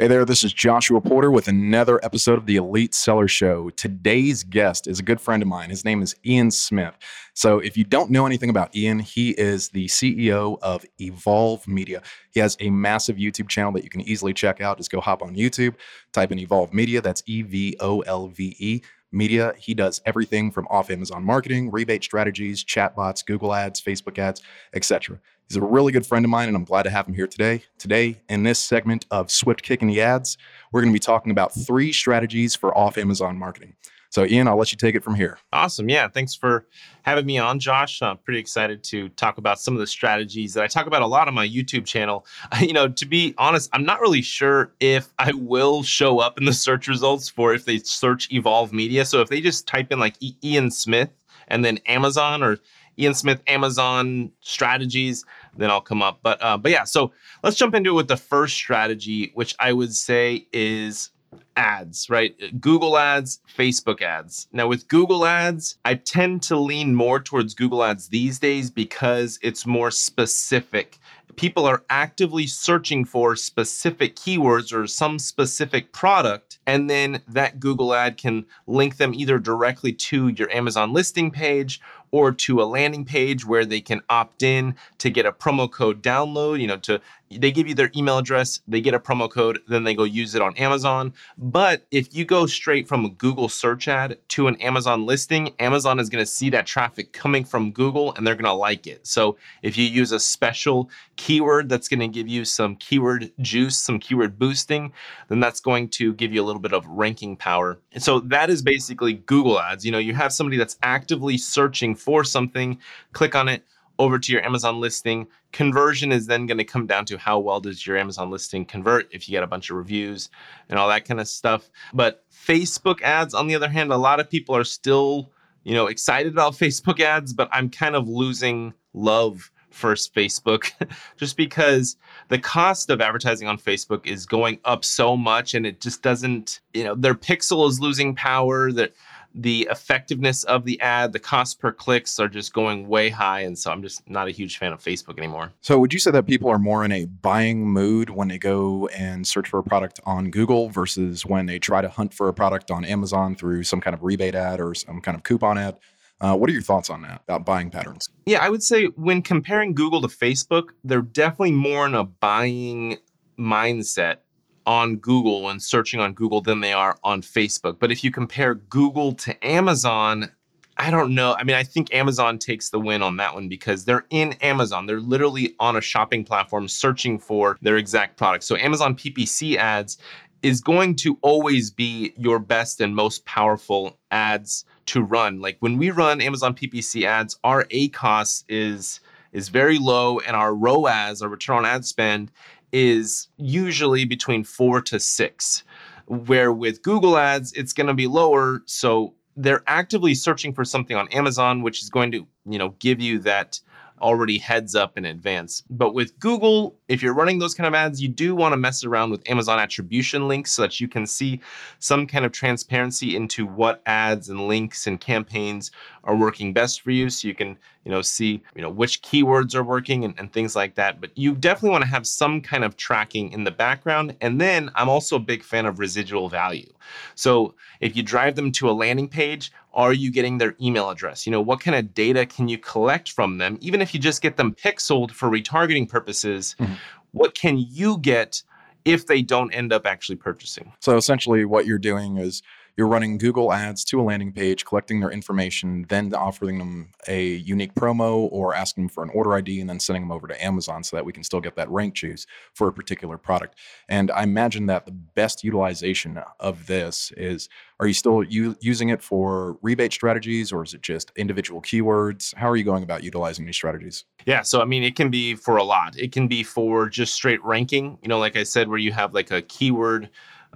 Hey there, this is Joshua Porter with another episode of the Elite Seller Show. Today's guest is a good friend of mine. His name is Ian Smith. So, if you don't know anything about Ian, he is the CEO of Evolve Media. He has a massive YouTube channel that you can easily check out. Just go hop on YouTube, type in Evolve Media. That's E V O L V E media. He does everything from off Amazon marketing, rebate strategies, chatbots, Google ads, Facebook ads, etc. He's a really good friend of mine, and I'm glad to have him here today. Today, in this segment of Swift Kicking the Ads, we're going to be talking about three strategies for off Amazon marketing. So, Ian, I'll let you take it from here. Awesome. Yeah. Thanks for having me on, Josh. I'm pretty excited to talk about some of the strategies that I talk about a lot on my YouTube channel. You know, to be honest, I'm not really sure if I will show up in the search results for if they search Evolve Media. So, if they just type in like Ian Smith and then Amazon or Ian Smith Amazon strategies, then I'll come up. But uh, but yeah, so let's jump into it with the first strategy, which I would say is ads, right? Google ads, Facebook ads. Now, with Google ads, I tend to lean more towards Google ads these days because it's more specific. People are actively searching for specific keywords or some specific product, and then that Google ad can link them either directly to your Amazon listing page or to a landing page where they can opt in to get a promo code download, you know, to they give you their email address, they get a promo code, then they go use it on Amazon. But if you go straight from a Google search ad to an Amazon listing, Amazon is going to see that traffic coming from Google and they're going to like it. So if you use a special keyword that's going to give you some keyword juice, some keyword boosting, then that's going to give you a little bit of ranking power. And so that is basically Google ads. You know, you have somebody that's actively searching for something, click on it over to your Amazon listing. Conversion is then going to come down to how well does your Amazon listing convert if you get a bunch of reviews and all that kind of stuff. But Facebook ads, on the other hand, a lot of people are still, you know, excited about Facebook ads, but I'm kind of losing love for Facebook just because the cost of advertising on Facebook is going up so much and it just doesn't, you know, their pixel is losing power. That the effectiveness of the ad, the cost per clicks are just going way high. And so I'm just not a huge fan of Facebook anymore. So, would you say that people are more in a buying mood when they go and search for a product on Google versus when they try to hunt for a product on Amazon through some kind of rebate ad or some kind of coupon ad? Uh, what are your thoughts on that about buying patterns? Yeah, I would say when comparing Google to Facebook, they're definitely more in a buying mindset on Google and searching on Google than they are on Facebook. But if you compare Google to Amazon, I don't know. I mean, I think Amazon takes the win on that one because they're in Amazon. They're literally on a shopping platform searching for their exact product. So Amazon PPC ads is going to always be your best and most powerful ads to run. Like when we run Amazon PPC ads, our ACOS is is very low and our ROAS, our return on ad spend, is usually between four to six. Where with Google Ads, it's going to be lower. So they're actively searching for something on Amazon, which is going to, you know, give you that already heads up in advance. But with Google, if you're running those kind of ads, you do want to mess around with Amazon attribution links so that you can see some kind of transparency into what ads and links and campaigns are working best for you. So you can, you know, see, you know, which keywords are working and, and things like that. But you definitely want to have some kind of tracking in the background. And then I'm also a big fan of residual value. So if you drive them to a landing page, are you getting their email address? You know, what kind of data can you collect from them? Even if you just get them pixeled for retargeting purposes, mm-hmm. What can you get if they don't end up actually purchasing? So essentially, what you're doing is you're running Google ads to a landing page, collecting their information, then offering them a unique promo or asking them for an order ID and then sending them over to Amazon so that we can still get that rank juice for a particular product. And I imagine that the best utilization of this is are you still u- using it for rebate strategies or is it just individual keywords? How are you going about utilizing these strategies? Yeah, so I mean, it can be for a lot. It can be for just straight ranking, you know, like I said, where you have like a keyword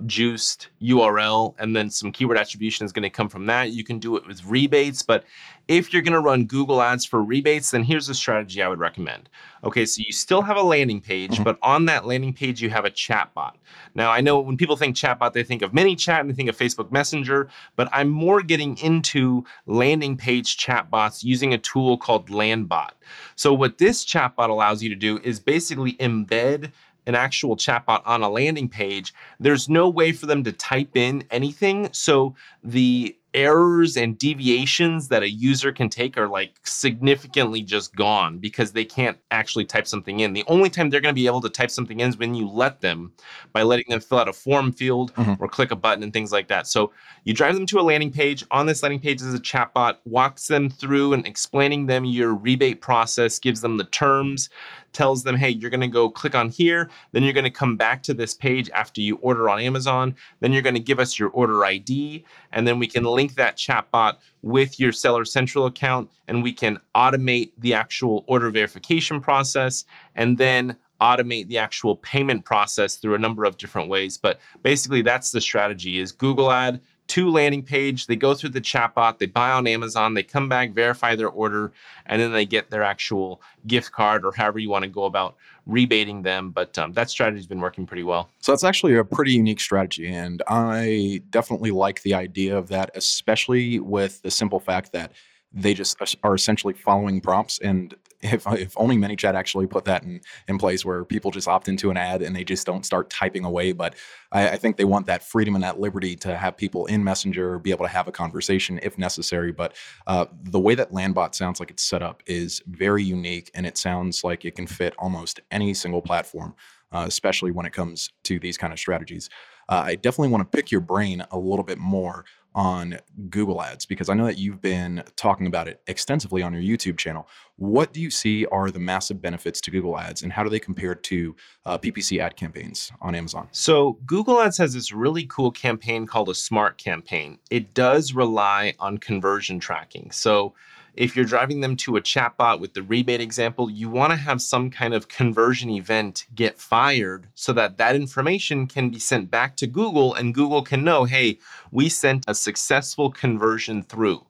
juiced URL, and then some keyword attribution is going to come from that. You can do it with rebates, but if you're going to run Google ads for rebates, then here's a strategy I would recommend. Okay, so you still have a landing page, mm-hmm. but on that landing page, you have a chatbot. Now, I know when people think chatbot, they think of ManyChat and they think of Facebook Messenger, but I'm more getting into landing page chatbots using a tool called Landbot. So, what this chatbot allows you to do is basically embed an actual chatbot on a landing page, there's no way for them to type in anything. So the errors and deviations that a user can take are like significantly just gone because they can't actually type something in. The only time they're going to be able to type something in is when you let them by letting them fill out a form field mm-hmm. or click a button and things like that. So you drive them to a landing page. On this landing page is a chatbot, walks them through and explaining them your rebate process, gives them the terms tells them, hey, you're going to go click on here. Then you're going to come back to this page after you order on Amazon. Then you're going to give us your order ID. And then we can link that chatbot with your Seller Central account and we can automate the actual order verification process and then automate the actual payment process through a number of different ways. But basically, that's the strategy is Google Ad to landing page. They go through the chatbot, they buy on Amazon, they come back, verify their order, and then they get their actual gift card or however you want to go about rebating them. But um, that strategy has been working pretty well. So that's actually a pretty unique strategy. And I definitely like the idea of that, especially with the simple fact that they just are essentially following prompts and if if only ManyChat actually put that in in place where people just opt into an ad and they just don't start typing away. But I, I, think they want that freedom and that liberty to have people in Messenger be able to have a conversation if necessary. But uh, the way that Landbot sounds like it's set up is very unique, and it sounds like it can fit almost any single platform, uh, especially when it comes to these kind of strategies. Uh, I definitely want to pick your brain a little bit more on Google Ads because I know that you've been talking about it extensively on your YouTube channel. What do you see are the massive benefits to Google Ads and how do they compare to uh, PPC ad campaigns on Amazon? So, Google Ads has this really cool campaign called a smart campaign. It does rely on conversion tracking. So, if you're driving them to a chatbot with the rebate example, you want to have some kind of conversion event get fired so that that information can be sent back to Google and Google can know, hey, we sent a successful conversion through.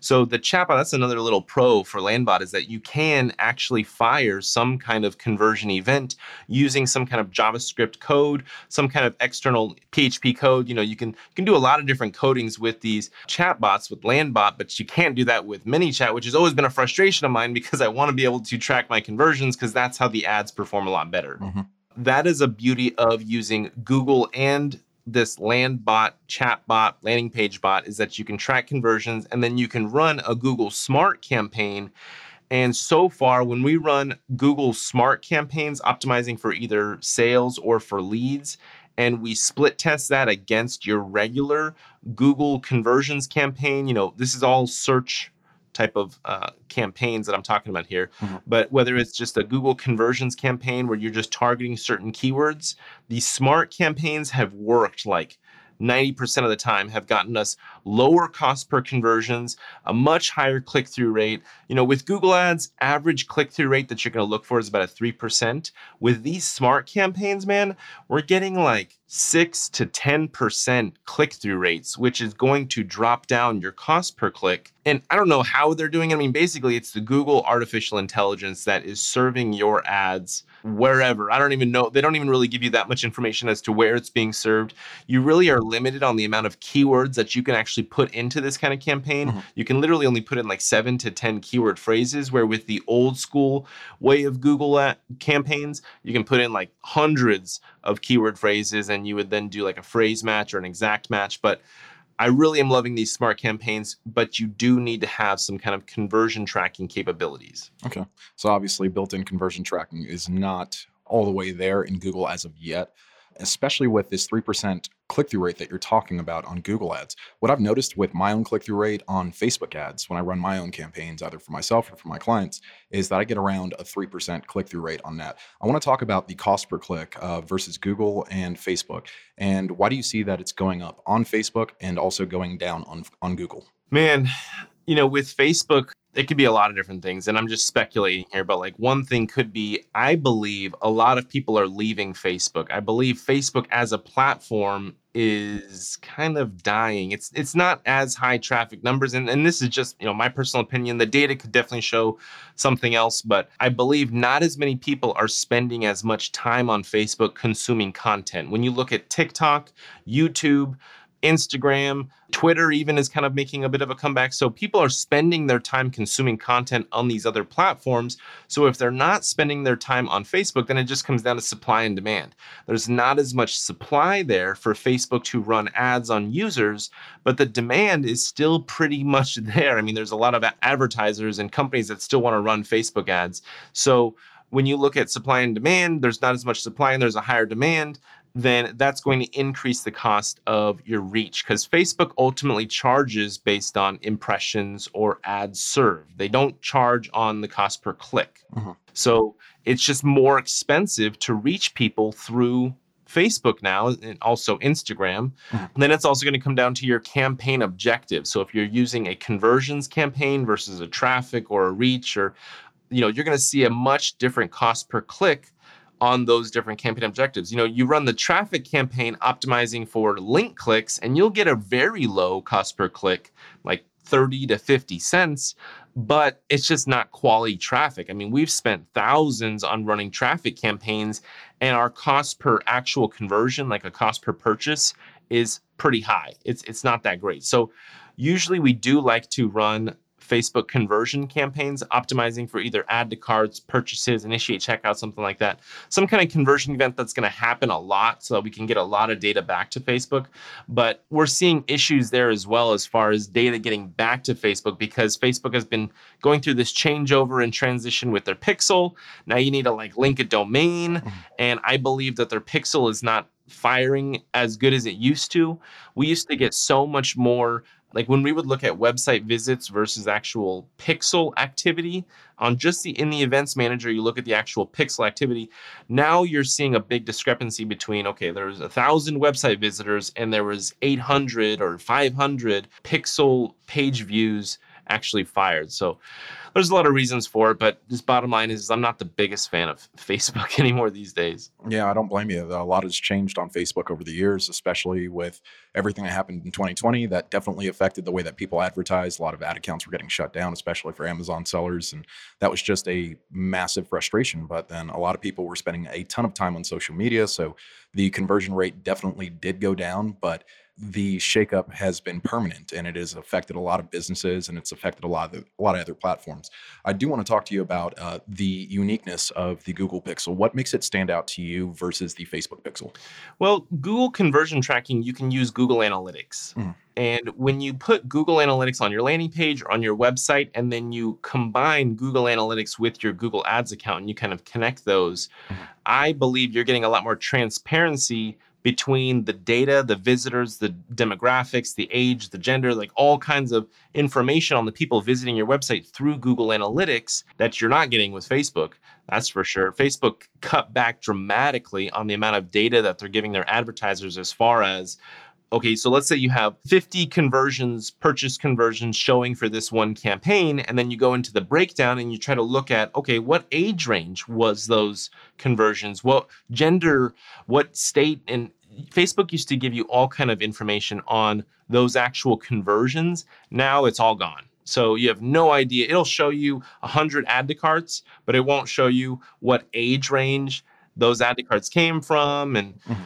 So the chatbot, that's another little pro for Landbot is that you can actually fire some kind of conversion event using some kind of JavaScript code, some kind of external PHP code. You know, you can you can do a lot of different codings with these chatbots with Landbot, but you can't do that with ManyChat, which has always been a frustration of mine because I want to be able to track my conversions because that's how the ads perform a lot better. Mm-hmm that is a beauty of using Google and this Landbot, chat bot, landing page bot is that you can track conversions and then you can run a Google Smart campaign. And so far, when we run Google Smart campaigns, optimizing for either sales or for leads, and we split test that against your regular Google conversions campaign, you know, this is all search type of uh, campaigns that I'm talking about here. Mm-hmm. But whether it's just a Google conversions campaign where you're just targeting certain keywords, these smart campaigns have worked like 90% of the time have gotten us lower cost per conversions, a much higher click through rate. You know, with Google Ads, average click through rate that you're going to look for is about a 3%. With these smart campaigns, man, we're getting like 6 to 10% click through rates, which is going to drop down your cost per click. And I don't know how they're doing it. I mean, basically, it's the Google artificial intelligence that is serving your ads wherever. I don't even know. They don't even really give you that much information as to where it's being served. You really are limited on the amount of keywords that you can actually put into this kind of campaign. Mm-hmm. You can literally only put in like seven to 10 keyword phrases, where with the old school way of Google at campaigns, you can put in like hundreds of keyword phrases and you would then do like a phrase match or an exact match. But I really am loving these smart campaigns, but you do need to have some kind of conversion tracking capabilities. Okay. So obviously built in conversion tracking is not all the way there in Google as of yet especially with this 3% click through rate that you're talking about on Google Ads. What I've noticed with my own click through rate on Facebook ads when I run my own campaigns, either for myself or for my clients, is that I get around a 3% click through rate on that. I want to talk about the cost per click uh, versus Google and Facebook. And why do you see that it's going up on Facebook and also going down on, on Google? Man, you know, with Facebook, it could be a lot of different things and i'm just speculating here but like one thing could be i believe a lot of people are leaving facebook. I believe facebook as a platform is kind of dying. It's it's not as high traffic numbers and, and this is just you know my personal opinion. The data could definitely show something else but i believe not as many people are spending as much time on facebook consuming content. When you look at tiktok youtube Instagram, Twitter even is kind of making a bit of a comeback. So people are spending their time consuming content on these other platforms. So if they're not spending their time on Facebook, then it just comes down to supply and demand. There's not as much supply there for Facebook to run ads on users, but the demand is still pretty much there. I mean, there's a lot of advertisers and companies that still want to run Facebook ads. So when you look at supply and demand, there's not as much supply and there's a higher demand then that's going to increase the cost of your reach because Facebook ultimately charges based on impressions or ads served. They don't charge on the cost per click. Mm-hmm. So it's just more expensive to reach people through Facebook now and also Instagram. Mm-hmm. Then it's also going to come down to your campaign objective. So if you're using a conversions campaign versus a traffic or a reach or you know, you're going to see a much different cost per click on those different campaign objectives. You know, you run the traffic campaign optimizing for link clicks, and you'll get a very low cost per click, like 30 to 50 cents, but it's just not quality traffic. I mean, we've spent thousands on running traffic campaigns, and our cost per actual conversion, like a cost per purchase, is pretty high. It's it's not that great. So usually we do like to run Facebook conversion campaigns, optimizing for either add to carts, purchases, initiate checkout, something like that. Some kind of conversion event that's going to happen a lot so that we can get a lot of data back to Facebook. But we're seeing issues there as well as far as data getting back to Facebook because Facebook has been going through this changeover and transition with their pixel. Now you need to like link a domain. Mm-hmm. And I believe that their pixel is not firing as good as it used to. We used to get so much more like when we would look at website visits versus actual pixel activity on just the in the events manager you look at the actual pixel activity now you're seeing a big discrepancy between okay there's a thousand website visitors and there was 800 or 500 pixel page views actually fired so there's a lot of reasons for it, but just bottom line is I'm not the biggest fan of Facebook anymore these days. Yeah, I don't blame you. A lot has changed on Facebook over the years, especially with everything that happened in 2020. That definitely affected the way that people advertise. A lot of ad accounts were getting shut down, especially for Amazon sellers. And that was just a massive frustration. But then a lot of people were spending a ton of time on social media. So the conversion rate definitely did go down. But the shakeup has been permanent and it has affected a lot of businesses and it's affected a lot of a lot of other platforms. I do want to talk to you about uh, the uniqueness of the Google Pixel. What makes it stand out to you versus the Facebook Pixel? Well, Google conversion tracking, you can use Google Analytics. Mm. And when you put Google Analytics on your landing page or on your website, and then you combine Google Analytics with your Google Ads account and you kind of connect those, mm-hmm. I believe you're getting a lot more transparency between the data, the visitors, the demographics, the age, the gender, like all kinds of information on the people visiting your website through Google Analytics that you're not getting with Facebook. That's for sure. Facebook cut back dramatically on the amount of data that they're giving their advertisers as far as okay, so let's say you have 50 conversions, purchase conversions showing for this one campaign, and then you go into the breakdown and you try to look at, okay, what age range was those conversions? What gender, what state, and Facebook used to give you all kind of information on those actual conversions. Now it's all gone. So you have no idea. It'll show you 100 add to carts, but it won't show you what age range those add to carts came from and mm-hmm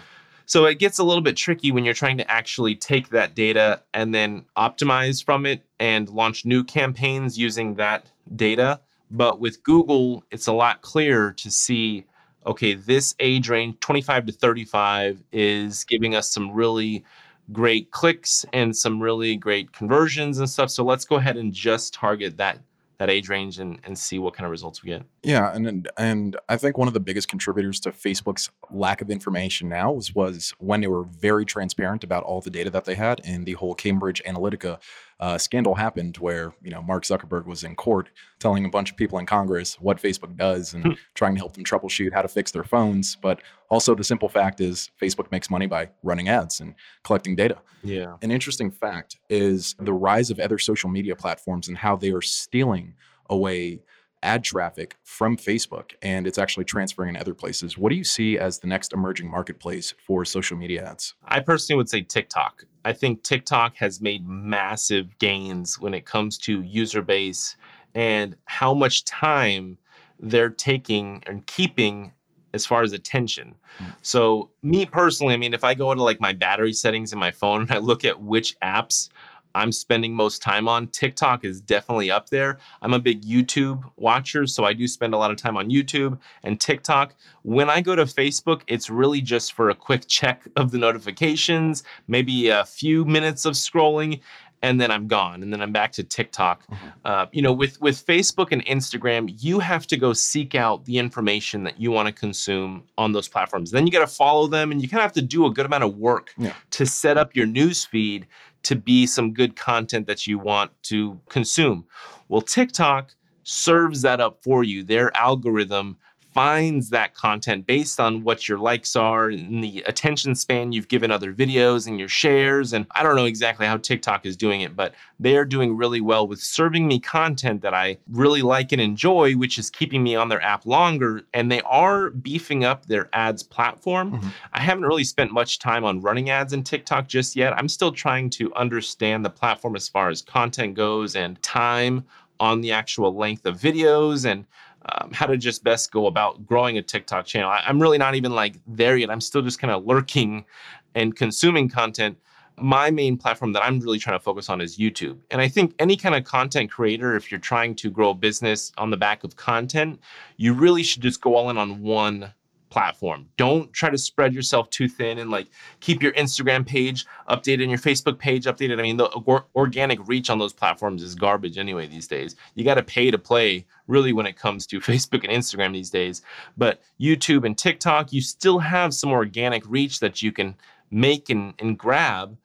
so it gets a little bit tricky when you're trying to actually take that data and then optimize from it and launch new campaigns using that data. But with Google, it's a lot clearer to see okay, this age range, 25 to 35, is giving us some really great clicks and some really great conversions and stuff. So let's go ahead and just target that that age range and, and see what kind of results we get. Yeah, and and I think one of the biggest contributors to Facebook's lack of information now was, was when they were very transparent about all the data that they had, and the whole Cambridge Analytica uh, scandal happened where you know Mark Zuckerberg was in court telling a bunch of people in Congress what Facebook does and hmm. trying to help them troubleshoot how to fix their phones. But also the simple fact is Facebook makes money by running ads and collecting data. Yeah. An interesting fact is the rise of other social media platforms and how they are stealing away ad traffic from Facebook and it's actually transferring in other places. What do you see as the next emerging marketplace for social media ads? I personally would say TikTok. I think TikTok has made massive gains when it comes to user base and how much time they're taking and keeping as far as attention. Hmm. So, me personally, I mean, if I go into like my battery settings in my phone and I look at which apps I'm spending most time on, TikTok is definitely up there. I'm a big YouTube watcher, so I do spend a lot of time on YouTube and TikTok. When I go to Facebook, it's really just for a quick check of the notifications, maybe a few minutes of scrolling, and then I'm gone, and then I'm back to TikTok. Mm-hmm. Uh, you know, with with Facebook and Instagram, you have to go seek out the information that you want to consume on those platforms. Then you got to follow them, and you kind of have to do a good amount of work yeah. to set up your news feed to be some good content that you want to consume. Well, TikTok serves that up for you. Their algorithm finds that content based on what your likes are and the attention span you've given other videos and your shares. And I don't know exactly how TikTok is doing it, but they're doing really well with serving me content that I really like and enjoy, which is keeping me on their app longer. And they are beefing up their ads platform. Mm-hmm. I haven't really spent much time on running ads in TikTok just yet. I'm still trying to understand the platform as far as content goes and time on the actual length of videos and um, how to just best go about growing a TikTok channel. I, I'm really not even like there yet. I'm still just kind of lurking and consuming content. My main platform that I'm really trying to focus on is YouTube. And I think any kind of content creator, if you're trying to grow a business on the back of content, you really should just go all in on one platform. Don't try to spread yourself too thin and like keep your Instagram page updated and your Facebook page updated. I mean, the or- organic reach on those platforms is garbage anyway these days. You got to pay to play really when it comes to Facebook and Instagram these days. But YouTube and TikTok, you still have some organic reach that you can make and, and grab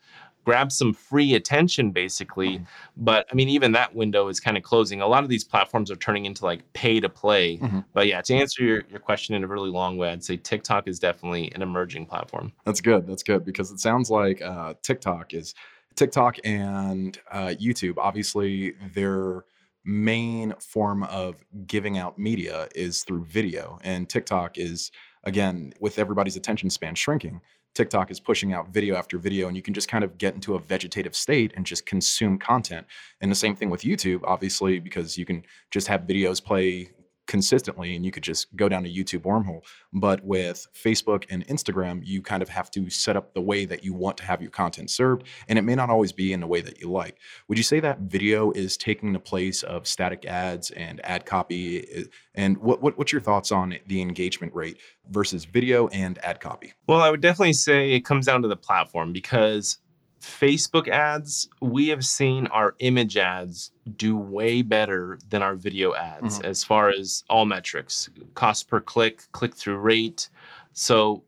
grab some free attention basically. Mm-hmm. but i mean even that window is kind of closing. A lot of these platforms are turning into like pay to play. Mm-hmm. but yeah to answer your, your question in a really long way i'd say tiktok is definitely an emerging platform. That's good. That's good because it sounds like uh, tiktok is tiktok and uh, youtube obviously their main form of giving out media is through video. And tiktok is again with everybody's attention span shrinking TikTok is pushing out video after video, and you can just kind of get into a vegetative state and just consume content. And the same thing with YouTube, obviously, because you can just have videos play consistently and you could just go down a YouTube wormhole. But with Facebook and Instagram, you kind of have to set up the way that you want to have your content served. And it may not always be in the way that you like. Would you say that video is taking the place of static ads and ad copy? And what, what what's your thoughts on the engagement rate versus video and ad copy? Well, I would definitely say it comes down to the platform because Facebook ads, we have seen our image ads do way better than our video ads mm-hmm. as far as all metrics cost per click, click through rate. So,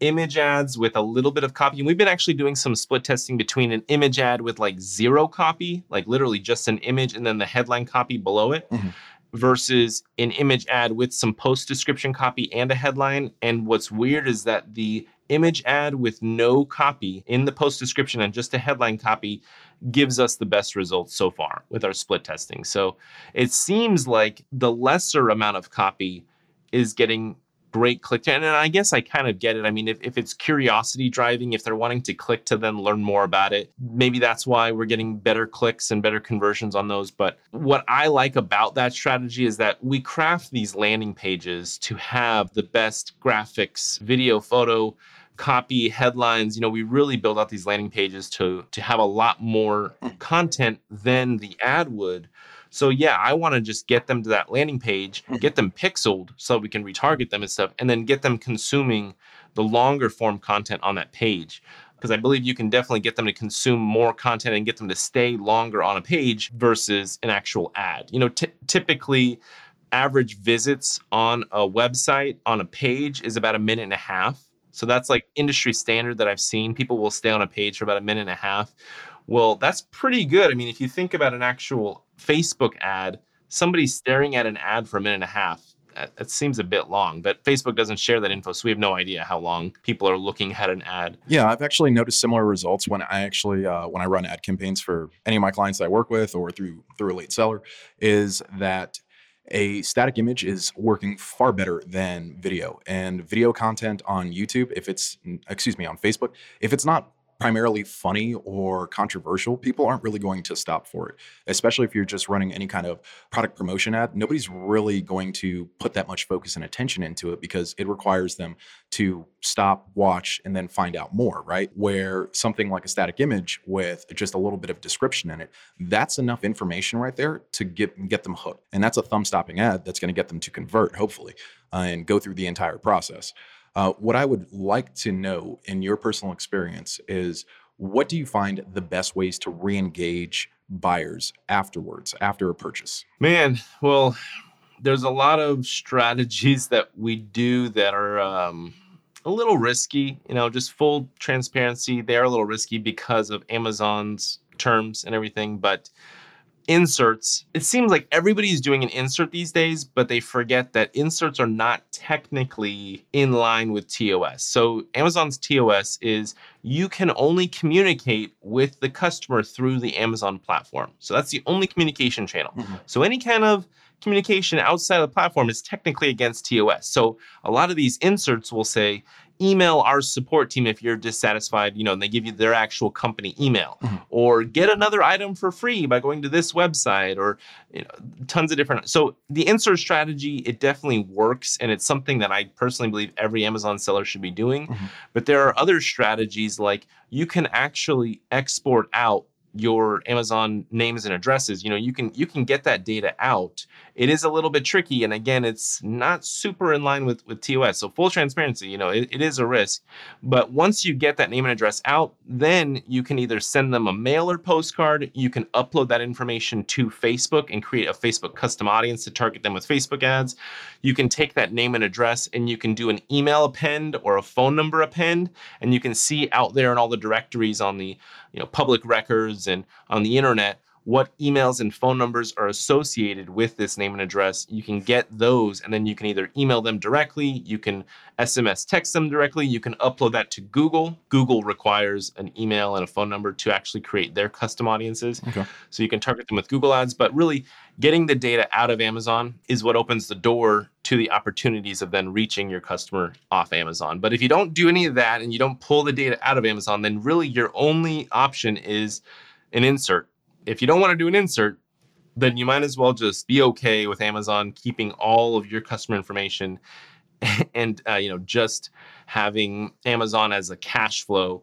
image ads with a little bit of copy. And we've been actually doing some split testing between an image ad with like zero copy, like literally just an image and then the headline copy below it. Mm-hmm versus an image ad with some post description copy and a headline. And what's weird is that the image ad with no copy in the post description and just a headline copy gives us the best results so far with our split testing. So it seems like the lesser amount of copy is getting great click and i guess i kind of get it i mean if, if it's curiosity driving if they're wanting to click to then learn more about it maybe that's why we're getting better clicks and better conversions on those but what i like about that strategy is that we craft these landing pages to have the best graphics video photo copy headlines you know we really build out these landing pages to to have a lot more content than the ad would so yeah, I want to just get them to that landing page, mm-hmm. get them pixeled so we can retarget them and stuff, and then get them consuming the longer form content on that page. Because I believe you can definitely get them to consume more content and get them to stay longer on a page versus an actual ad. You know, t- typically average visits on a website on a page is about a minute and a half. So that's like industry standard that I've seen. People will stay on a page for about a minute and a half. Well, that's pretty good. I mean, if you think about an actual Facebook ad, somebody staring at an ad for a minute and a half, that, seems a bit long, but Facebook doesn't share that info, so we have no idea how long people are looking at an ad. Yeah, I've actually noticed similar results when I actually uh, when I run ad campaigns for any of my clients that I work with or through through Elite Seller, is that a static image is working far better than video and video content on YouTube. If it's excuse me on Facebook, if it's not primarily funny or controversial, people aren't really going to stop for it. Especially if you're just running any kind of product promotion ad, nobody's really going to put that much focus and attention into it because it requires them to stop, watch, and then find out more, right? Where something like a static image with just a little bit of description in it, that's enough information right there to get get them hooked. And that's a thumb stopping ad that's going to get them to convert, hopefully, uh, and go through the entire process. Uh, what I would like to know in your personal experience is what do you find the best ways to re-engage buyers afterwards, after a purchase? Man, well, there's a lot of strategies that we do that are um, a little risky. You know, just full transparency, they're a little risky because of Amazon's terms and everything. But inserts, it seems like everybody's doing an insert these days, but they forget that inserts are not technically in line with TOS. So Amazon's TOS is you can only communicate with the customer through the Amazon platform. So that's the only communication channel. Mm-hmm. So any kind of communication outside of the platform is technically against TOS. So a lot of these inserts will say, email our support team if you're dissatisfied, you know, and they give you their actual company email, mm-hmm. or get another item for free by going to this website, or you know, tons of different. So the insert strategy, it definitely works, and it's something that I personally believe every Amazon seller should be doing. Mm-hmm. But there are other strategies like you can actually export out your Amazon names and addresses, you know, you can you can get that data out. It is a little bit tricky, and again, it's not super in line with with TOS. So full transparency, you know, it, it is a risk. But once you get that name and address out, then you can either send them a mail or postcard. You can upload that information to Facebook and create a Facebook custom audience to target them with Facebook ads. You can take that name and address and you can do an email append or a phone number append, and you can see out there in all the directories on the you know public records and on the internet what emails and phone numbers are associated with this name and address. You can get those, and then you can either email them directly, you can SMS text them directly, you can upload that to Google. Google requires an email and a phone number to actually create their custom audiences. Okay. So you can target them with Google ads, but really getting the data out of Amazon is what opens the door to the opportunities of then reaching your customer off Amazon. But if you don't do any of that and you don't pull the data out of Amazon, then really your only option is an insert. If you don't want to do an insert, then you might as well just be okay with Amazon keeping all of your customer information and uh, you know just having Amazon as a cash flow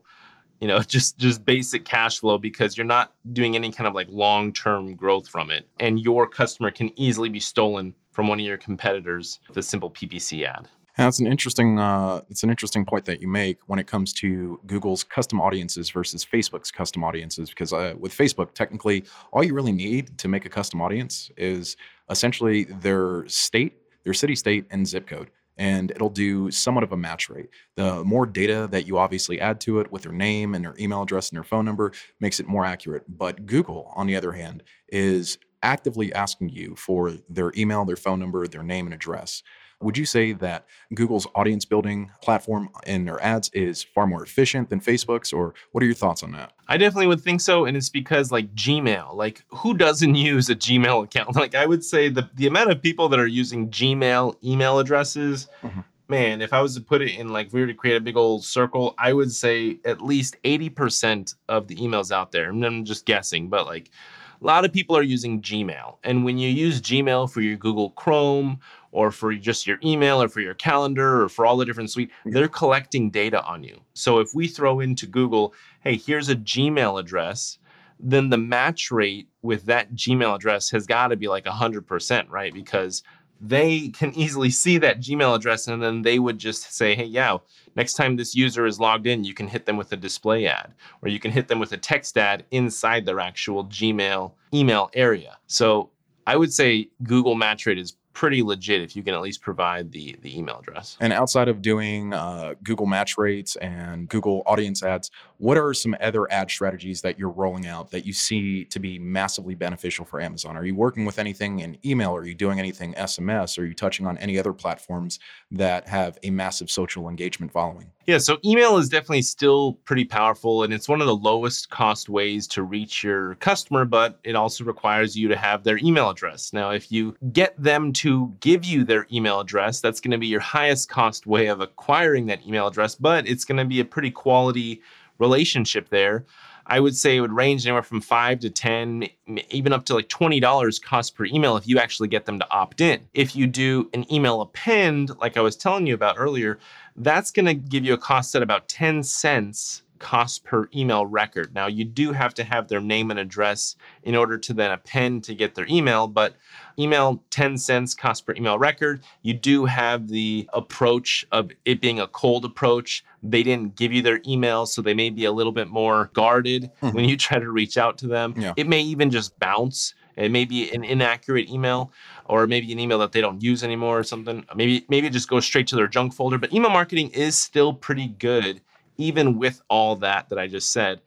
you know just just basic cash flow because you're not doing any kind of like long-term growth from it and your customer can easily be stolen from one of your competitors with a simple ppc ad that's an interesting uh, it's an interesting point that you make when it comes to Google's custom audiences versus Facebook's custom audiences because uh, with Facebook technically all you really need to make a custom audience is essentially their state, their city state and zip code and it'll do somewhat of a match rate. The more data that you obviously add to it with their name and their email address and their phone number makes it more accurate. But Google, on the other hand, is actively asking you for their email, their phone number, their name, and address. Would you say that Google's audience building platform and their ads is far more efficient than Facebook's, or what are your thoughts on that? I definitely would think so. And it's because, like Gmail, like who doesn't use a Gmail account? Like, I would say the, the amount of people that are using Gmail email addresses. Mm-hmm man, if I was to put it in like if we were to create a big old circle, I would say at least 80% of the emails out there. And I'm just guessing, but like a lot of people are using Gmail. And when you use Gmail for your Google Chrome or for just your email or for your calendar or for all the different suite, mm-hmm. they're collecting data on you. So if we throw into Google, hey, here's a Gmail address, then the match rate with that Gmail address has got to be like 100%, right? Because they can easily see that Gmail address and then they would just say, hey, yeah, next time this user is logged in, you can hit them with a display ad or you can hit them with a text ad inside their actual Gmail email area. So I would say Google match rate is pretty legit if you can at least provide the the email address. And outside of doing uh, Google match rates and Google audience ads, what are some other ad strategies that you're rolling out that you see to be massively beneficial for Amazon? Are you working with anything in email? Are you doing anything SMS? Are you touching on any other platforms that have a massive social engagement following? Yeah, so email is definitely still pretty powerful and it's one of the lowest cost ways to reach your customer, but it also requires you to have their email address. Now, if you get them to give you their email address, that's going to be your highest cost way of acquiring that email address, but it's going to be a pretty quality relationship there. I would say it would range anywhere from five to 10, even up to like $20 cost per email if you actually get them to opt in. If you do an email append, like I was telling you about earlier, that's going to give you a cost at about 10 cents cost per email record. Now, you do have to have their name and address in order to then append to get their email, but email 10 cents cost per email record. You do have the approach of it being a cold approach. They didn't give you their email, so they may be a little bit more guarded mm-hmm. when you try to reach out to them. Yeah. It may even just bounce. It may be an inaccurate email or maybe an email that they don't use anymore or something. Maybe maybe it just goes straight to their junk folder. But email marketing is still pretty good even with all that that I just said.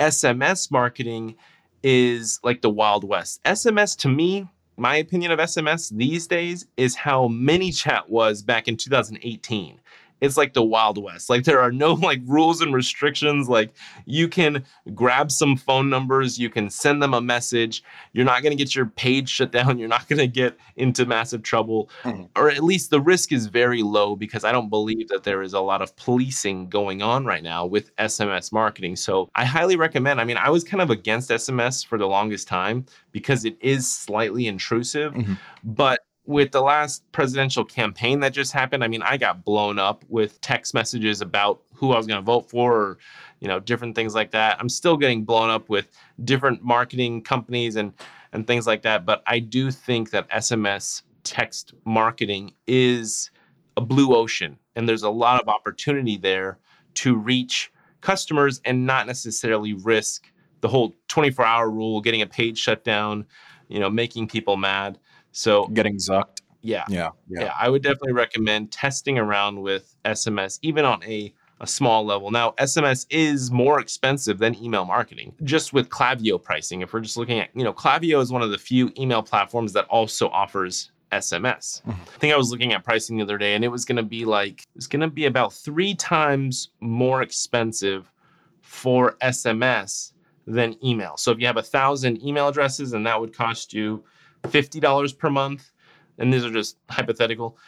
SMS marketing is like the Wild West. SMS to me, my opinion of SMS these days is how ManyChat was back in 2018 it's like the wild west. Like there are no like rules and restrictions. Like you can grab some phone numbers you can send them a message. You're not going to get your page shut down. You're not going to get into massive trouble. Mm-hmm. or at least the risk is very low because i don't believe that there is a lot of policing going on right now with sms marketing. So i highly recommend i mean i was kind of against sms for the longest time because it is slightly intrusive mm-hmm. but with the last presidential campaign that just happened, I mean, I got blown up with text messages about who I was going to vote for or, you know, different things like that. I'm still getting blown up with different marketing companies and and things like that, but I do think that SMS text marketing is a blue ocean and there's a lot of opportunity there to reach customers and not necessarily risk the whole 24 hour rule, getting a page shut down, you know, making people mad. So getting zucked. Yeah, yeah, yeah. Yeah. I would definitely recommend testing around with SMS, even on a a small level. Now, SMS is more expensive than email marketing, just with Klaviyo pricing. If we're just looking at, you know, Klaviyo is one of the few email platforms that also offers SMS. Mm-hmm. I think I was looking at pricing the other day and it was going to be like, it's going to be about three times more expensive for SMS than email. So if you have a thousand email addresses and that would cost you $50 per month, and these are just hypothetical,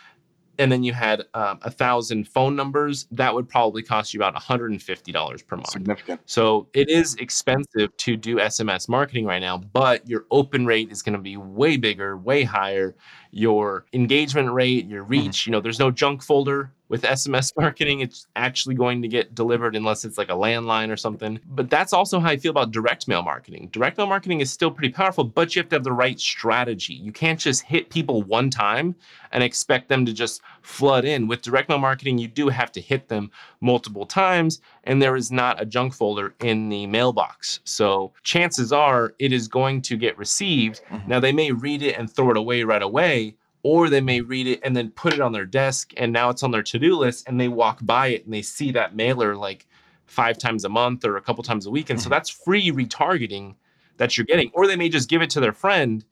and then you had um, a thousand phone numbers, that would probably cost you about $150 per month. Significant. So it is expensive to do SMS marketing right now, but your open rate is going to be way bigger, way higher. Your engagement rate, your mm-hmm. reach, mm-hmm. you know, there's no junk folder with SMS marketing, it's actually going to get delivered unless it's like a landline or something. But that's also how I feel about direct mail marketing. Direct mail marketing is still pretty powerful, but you have to have the right strategy. You can't just hit people one time and expect them to just flood in. With direct mail marketing, you do have to hit them multiple times, and there is not a junk folder in the mailbox. So chances are it is going to get received. Mm-hmm. Now, they may read it and throw it away right away or they may read it and then put it on their desk and now it's on their to-do list and they walk by it and they see that mailer like five times a month or a couple times a week and so mm-hmm. that's free retargeting that you're getting or they may just give it to their friend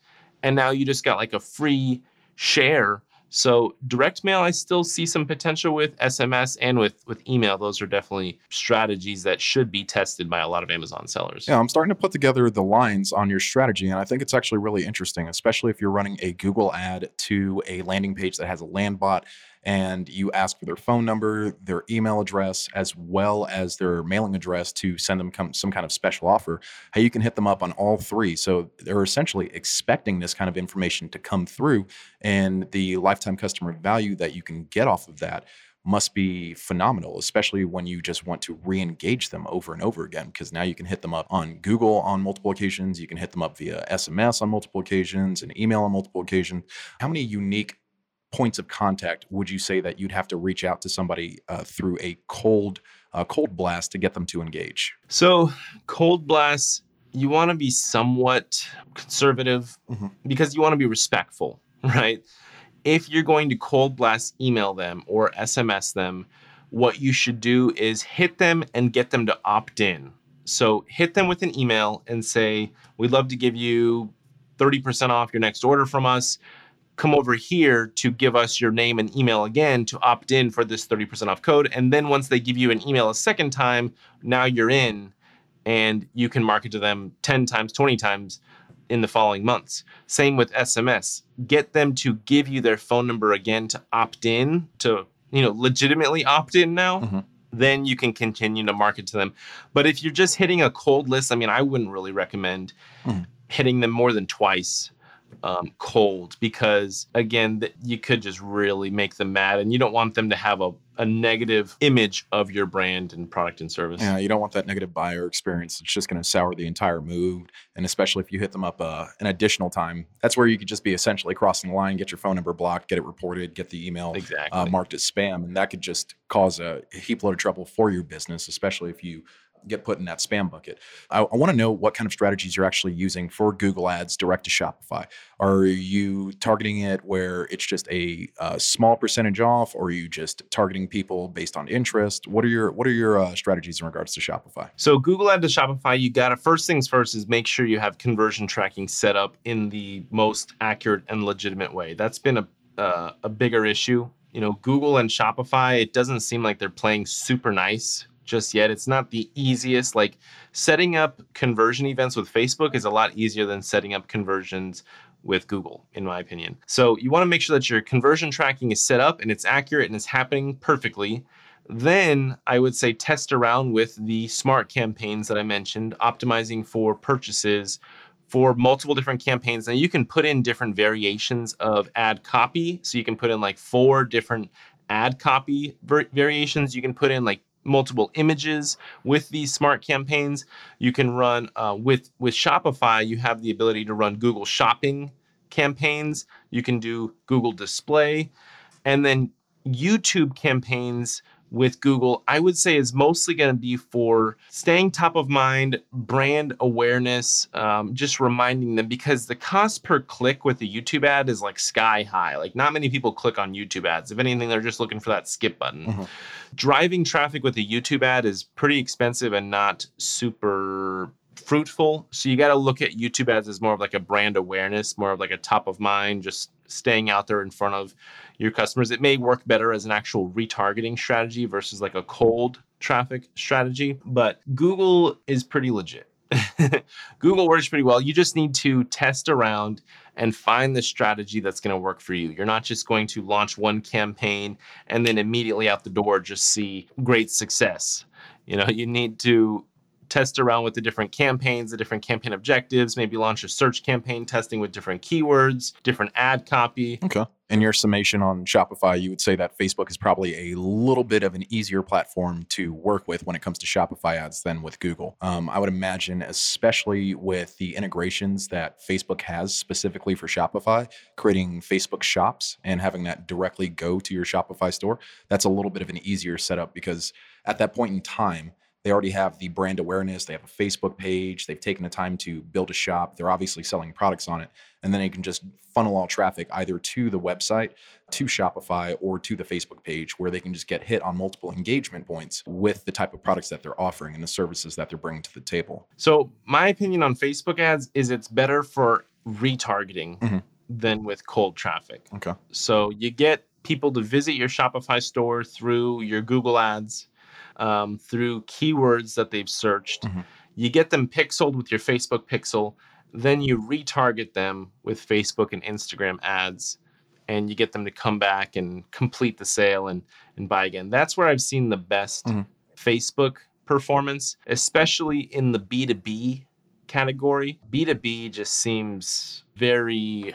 and now you just got like a free share so direct mail, I still see some potential with SMS and with with email. Those are definitely strategies that should be tested by a lot of Amazon sellers. Yeah, I'm starting to put together the lines on your strategy, and I think it's actually really interesting, especially if you're running a Google ad to a landing page that has a Landbot and you ask for their phone number, their email address, as well as their mailing address to send them some kind of special offer, hey, you can hit them up on all three. So they're essentially expecting this kind of information to come through, and the lifetime customer value that you can get off of that must be phenomenal, especially when you just want to re engage them over and over again. Because now you can hit them up on Google on multiple occasions, you can hit them up via SMS on multiple occasions, and email on multiple occasions. How many unique points of contact would you say that you'd have to reach out to somebody uh, through a cold uh, cold blast to get them to engage? So cold blasts, you want to be somewhat conservative mm-hmm. because you want to be respectful, right? If you're going to cold blast email them or SMS them, what you should do is hit them and get them to opt in. So hit them with an email and say, We'd love to give you 30% off your next order from us come over here to give us your name and email again to opt in for this 30% off code. And then once they give you an email a second time, now you're in and you can market to them 10 times, 20 times in the following months. Same with SMS. Get them to give you their phone number again to opt in, to, you know, legitimately opt in now. Mm-hmm. then you can continue to market to them. But if you're just hitting a cold list, I mean, I wouldn't really recommend Mhm. hitting them more than twice um, cold because, again, th- you could just really make them mad and you don't want them to have a, a negative image of your brand and product and service. Yeah, you don't want that negative buyer experience. It's just going to sour the entire mood. And especially if you hit them up uh, an additional time, that's where you could just be essentially crossing the line, get your phone number blocked, get it reported, get the email Exactly. uh, marked as spam. And that could just cause a heap load of trouble for your business, especially if you get put in that spam bucket. I, I want to know what kind of strategies you're actually using for Google Ads direct to Shopify. Are you targeting it where it's just a, uh small percentage off, or are you just targeting people based on interest? What are your What are your uh, strategies in regards to Shopify? So Google Ad to Shopify, you got to first things first is make sure you have conversion tracking set up in the most accurate and legitimate way. That's been a uh, a bigger issue. You know, Google and Shopify, it doesn't seem like they're playing super nice just yet. It's not the easiest. Like setting up conversion events with Facebook is a lot easier than setting up conversions with Google, in my opinion. So you want to make sure that your conversion tracking is set up and it's accurate and it's happening perfectly. Then I would say test around with the smart campaigns that I mentioned, optimizing for purchases for multiple different campaigns. Now you can put in different variations of ad copy. So you can put in like four different ad copy ver- variations. You can put in like multiple images with these smart campaigns. You can run uh, with with Shopify. You have the ability to run Google Shopping campaigns. You can do Google Display, and then YouTube campaigns with Google, I would say is mostly going to be for staying top of mind, brand awareness, um, just reminding them because the cost per click with the YouTube ad is like sky high. Like, not many people click on YouTube ads. If anything, they're just looking for that skip button. Mhm. Driving traffic with a YouTube ad is pretty expensive and not super fruitful. So you got to look at YouTube ads as more of like a brand awareness, more of like a top of mind, just staying out there in front of your customers. It may work better as an actual retargeting strategy versus like a cold traffic strategy, but Google is pretty legit. Google works pretty well. You just need to test around and find the strategy that's going to work for you. You're not just going to launch one campaign and then immediately out the door just see great success. You know, you need to test around with the different campaigns, the different campaign objectives, maybe launch a search campaign testing with different keywords, different ad copy. Okay. In your summation on Shopify, you would say that Facebook is probably a little bit of an easier platform to work with when it comes to Shopify ads than with Google. Um, I would imagine, especially with the integrations that Facebook has specifically for Shopify, creating Facebook shops and having that directly go to your Shopify store, that's a little bit of an easier setup because at that point in time, they already have the brand awareness. They have a Facebook page. They've taken the time to build a shop. They're obviously selling products on it. And then they can just funnel all traffic either to the website, to Shopify, or to the Facebook page where they can just get hit on multiple engagement points with the type of products that they're offering and the services that they're bringing to the table. So, my opinion on Facebook ads is it's better for retargeting Mhm. than with cold traffic. Okay. So, you get people to visit your Shopify store through your Google ads, um, through keywords that they've searched. Mhm. You get them pixeled with your Facebook pixel. Then you retarget them with Facebook and Instagram ads, and you get them to come back and complete the sale and, and buy again. That's where I've seen the best Mhm. Facebook performance, especially in the B2B category. B2B just seems very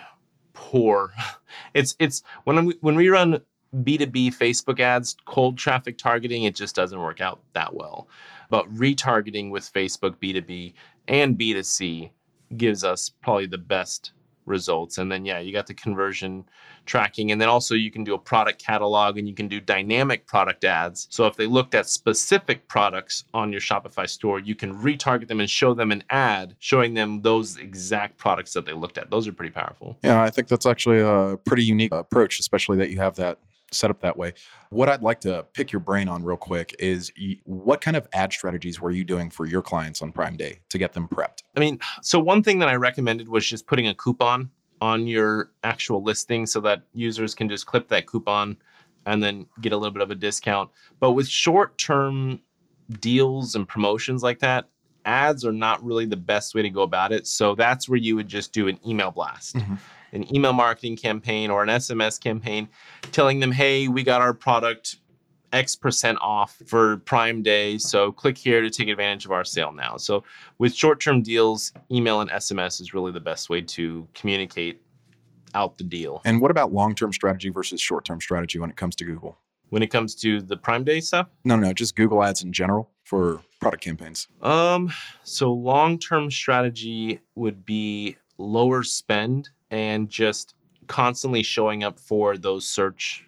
poor. It's it's when we when we run B2B Facebook ads, cold traffic targeting, it just doesn't work out that well. But retargeting with Facebook B2B and B2C gives us probably the best results. And then, yeah, you got the conversion tracking. And then also, you can do a product catalog and you can do dynamic product ads. So, if they looked at specific products on your Shopify store, you can retarget them and show them an ad showing them those exact products that they looked at. Those are pretty powerful. Yeah, I think that's actually a pretty unique approach, especially that you have that set up that way. What I'd like to pick your brain on real quick is what kind of ad strategies were you doing for your clients on Prime Day to get them prepped? I mean, so one thing that I recommended was just putting a coupon on your actual listing so that users can just clip that coupon and then get a little bit of a discount. But with short term deals and promotions like that, ads are not really the best way to go about it. So that's where you would just do an email blast. Mhm. An email marketing campaign or an SMS campaign telling them, hey, we got our product X percent off for Prime Day. So click here to take advantage of our sale now. So with short term deals, email and SMS is really the best way to communicate out the deal. And what about long term strategy versus short term strategy when it comes to Google? When it comes to the Prime Day stuff? No, no, just Google Ads in general for product campaigns. Um, so long term strategy would be lower spend and just constantly showing up for those search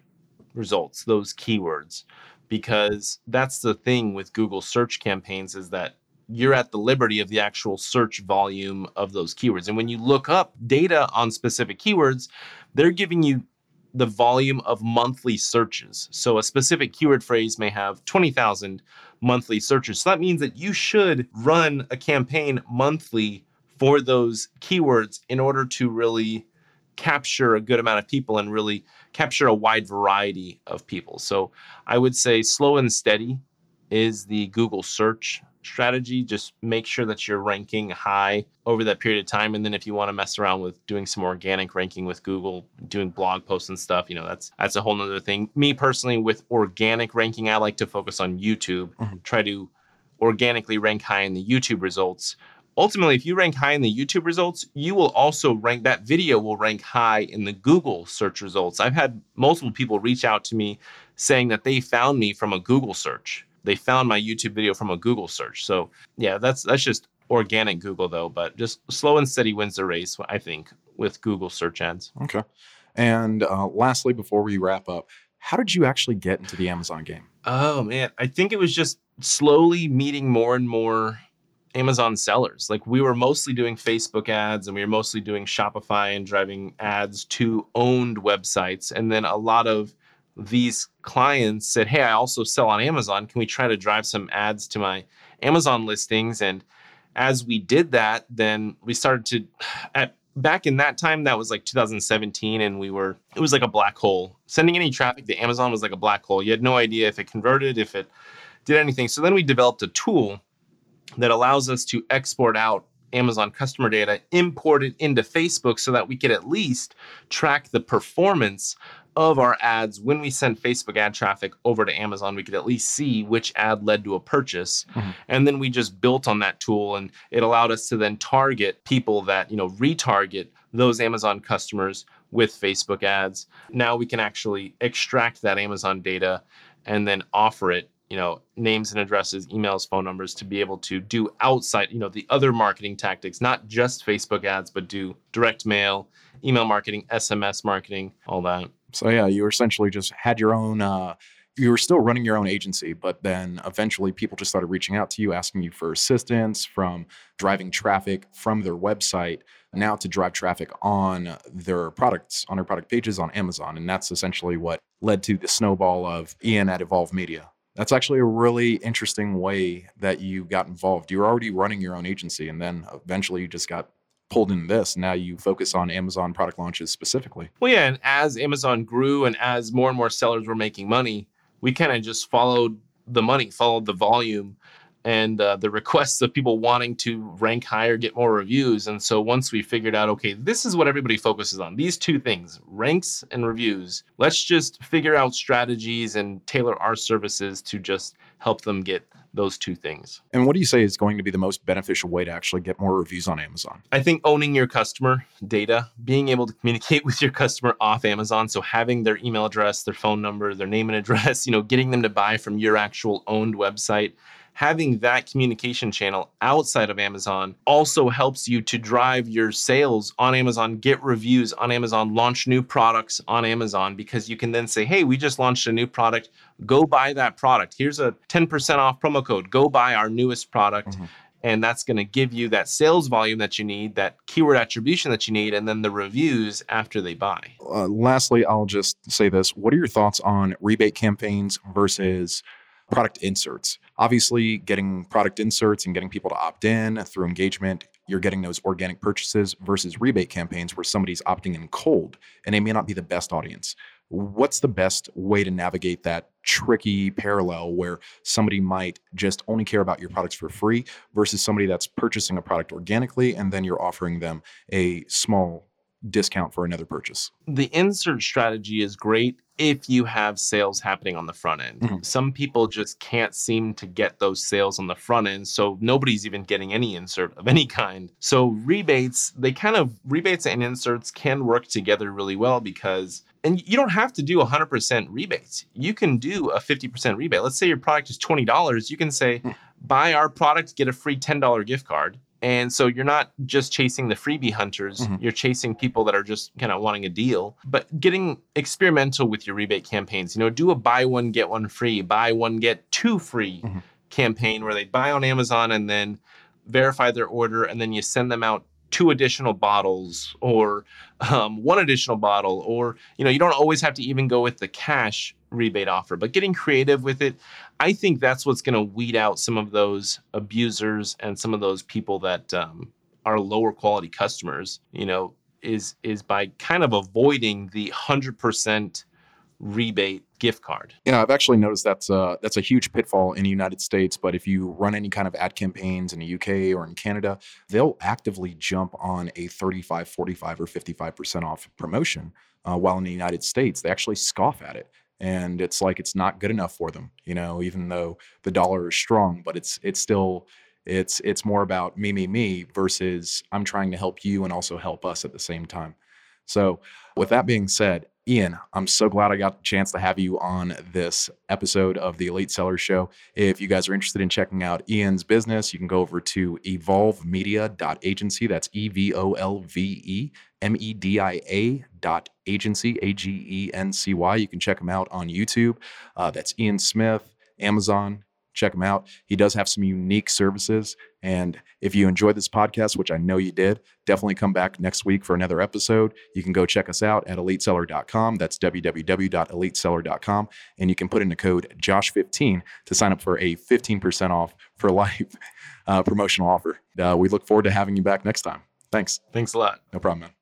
results, those keywords, because that's the thing with Google search campaigns is that you're at the liberty of the actual search volume of those keywords. And when you look up data on specific keywords, they're giving you the volume of monthly searches. So a specific keyword phrase may have 20,000 monthly searches. So that means that you should run a campaign monthly for those keywords in order to really capture a good amount of people and really capture a wide variety of people. So I would say slow and steady is the Google search strategy. Just make sure that you're ranking high over that period of time. And then if you want to mess around with doing some organic ranking with Google, doing blog posts and stuff, you know, that's that's a whole nother thing. Me personally, with organic ranking, I like to focus on YouTube, mm-hmm. try to organically rank high in the YouTube results ultimately, if you rank high in the YouTube results, you will also rank that video will rank high in the Google search results. I've had multiple people reach out to me saying that they found me from a Google search. They found my YouTube video from a Google search. So yeah, that's that's just organic Google though, but just slow and steady wins the race, I think, with Google search ads. Okay. And uh, lastly, before we wrap up, how did you actually get into the Amazon game? Oh man, I think it was just slowly meeting more and more Amazon sellers. Like we were mostly doing Facebook ads and we were mostly doing Shopify and driving ads to owned websites. And then a lot of these clients said, Hey, I also sell on Amazon. Can we try to drive some ads to my Amazon listings? And as we did that, then we started to at back in that time that was like 2017 and we were it was like a black hole sending any traffic to amazon was like a black hole you had no idea if it converted if it did anything so then we developed a tool that allows us to export out Amazon customer data, import it into Facebook so that we could at least track the performance of our ads when we send Facebook ad traffic over to Amazon. We could at least see which ad led to a purchase. Mm-hmm. And then we just built on that tool and it allowed us to then target people that, you know, retarget those Amazon customers with Facebook ads. Now we can actually extract that Amazon data and then offer it you know names and addresses emails phone numbers to be able to do outside you know the other marketing tactics not just facebook ads but do direct mail email marketing sms marketing all that. So yeah you essentially just had your own uh, you were still running your own agency but then eventually people just started reaching out to you asking you for assistance from driving traffic from their website now to drive traffic on their products on their product pages on amazon. And that's essentially what led to the snowball of ian at evolve media that's actually a really interesting way that you got involved. You were already running your own agency, and then eventually you just got pulled into this. Now you focus on Amazon product launches specifically. Well, yeah, and as Amazon grew and as more and more sellers were making money, we kind of just followed the money, followed the volume and uh, the requests of people wanting to rank higher, get more reviews. And so once we figured out, okay, this is what everybody focuses on these two things ranks and reviews, let's just figure out strategies and tailor our services to just help them get those two things. And what do you say is going to be the most beneficial way to actually get more reviews on Amazon? I think owning your customer data, being able to communicate with your customer off Amazon, so having their email address, their phone number, their name and address, you know, getting them to buy from your actual owned website having that communication channel outside of Amazon also helps you to drive your sales on Amazon, get reviews on Amazon, launch new products on Amazon because you can then say, hey, we just launched a new product. Go buy that product. Here's a 10% off promo code. Go buy our newest product. Mm-hmm. And that's going to give you that sales volume that you need, that keyword attribution that you need, and then the reviews after they buy. Uh, lastly, I'll just say this. What are your thoughts on rebate campaigns versus product inserts. Obviously, getting product inserts and getting people to opt in through engagement, you're getting those organic purchases versus rebate campaigns where somebody's opting in cold and they may not be the best audience. What's the best way to navigate that tricky parallel where somebody might just only care about your products for free versus somebody that's purchasing a product organically and then you're offering them a small discount for another purchase. The insert strategy is great if you have sales happening on the front end. Mm-hmm. Some people just can't seem to get those sales on the front end. So nobody's even getting any insert of any kind. So rebates, they kind of, rebates and inserts can work together really well because and you don't have to do 100% rebates. You can do a 50% rebate. Let's say your product is $20. You can say, Hmm. buy our product, get a free $10 gift card. And so you're not just chasing the freebie hunters, Mhm. you're chasing people that are just kind of wanting a deal, but getting experimental with your rebate campaigns. You know, do a buy one, get one free, buy one, get two free Mhm. campaign where they buy on Amazon and then verify their order and then you send them out two additional bottles or um, one additional bottle or you know you don't always have to even go with the cash rebate offer but getting creative with it i think that's what's going to weed out some of those abusers and some of those people that um, are lower quality customers you know is is by kind of avoiding the 100% rebate gift card Yeah, I've actually noticed that's a, that's a huge pitfall in the United States. But if you run any kind of ad campaigns in the UK or in Canada, they'll actively jump on a 35, 45, or 55% off promotion. Uh, while in the United States, they actually scoff at it. And it's like it's not good enough for them, you know, even though the dollar is strong, but it's it's still it's it's more about me, me, me versus I'm trying to help you and also help us at the same time. So, with that being said, Ian, I'm so glad I got the chance to have you on this episode of the Elite Seller Show. If you guys are interested in checking out Ian's business, you can go over to evolvemedia.agency. That's E V O L V E M E D I A dot agency, A G E N C Y. You can check him out on YouTube. Uh, that's Ian Smith, Amazon. Check him out. He does have some unique services. And if you enjoyed this podcast, which I know you did, definitely come back next week for another episode. You can go check us out at eliteseller.com. That's www.eliteseller.com. And you can put in the code JOSH15 to sign up for a 15% off for life uh, promotional offer. Uh, we look forward to having you back next time. Thanks. thanks a lot No problem, man.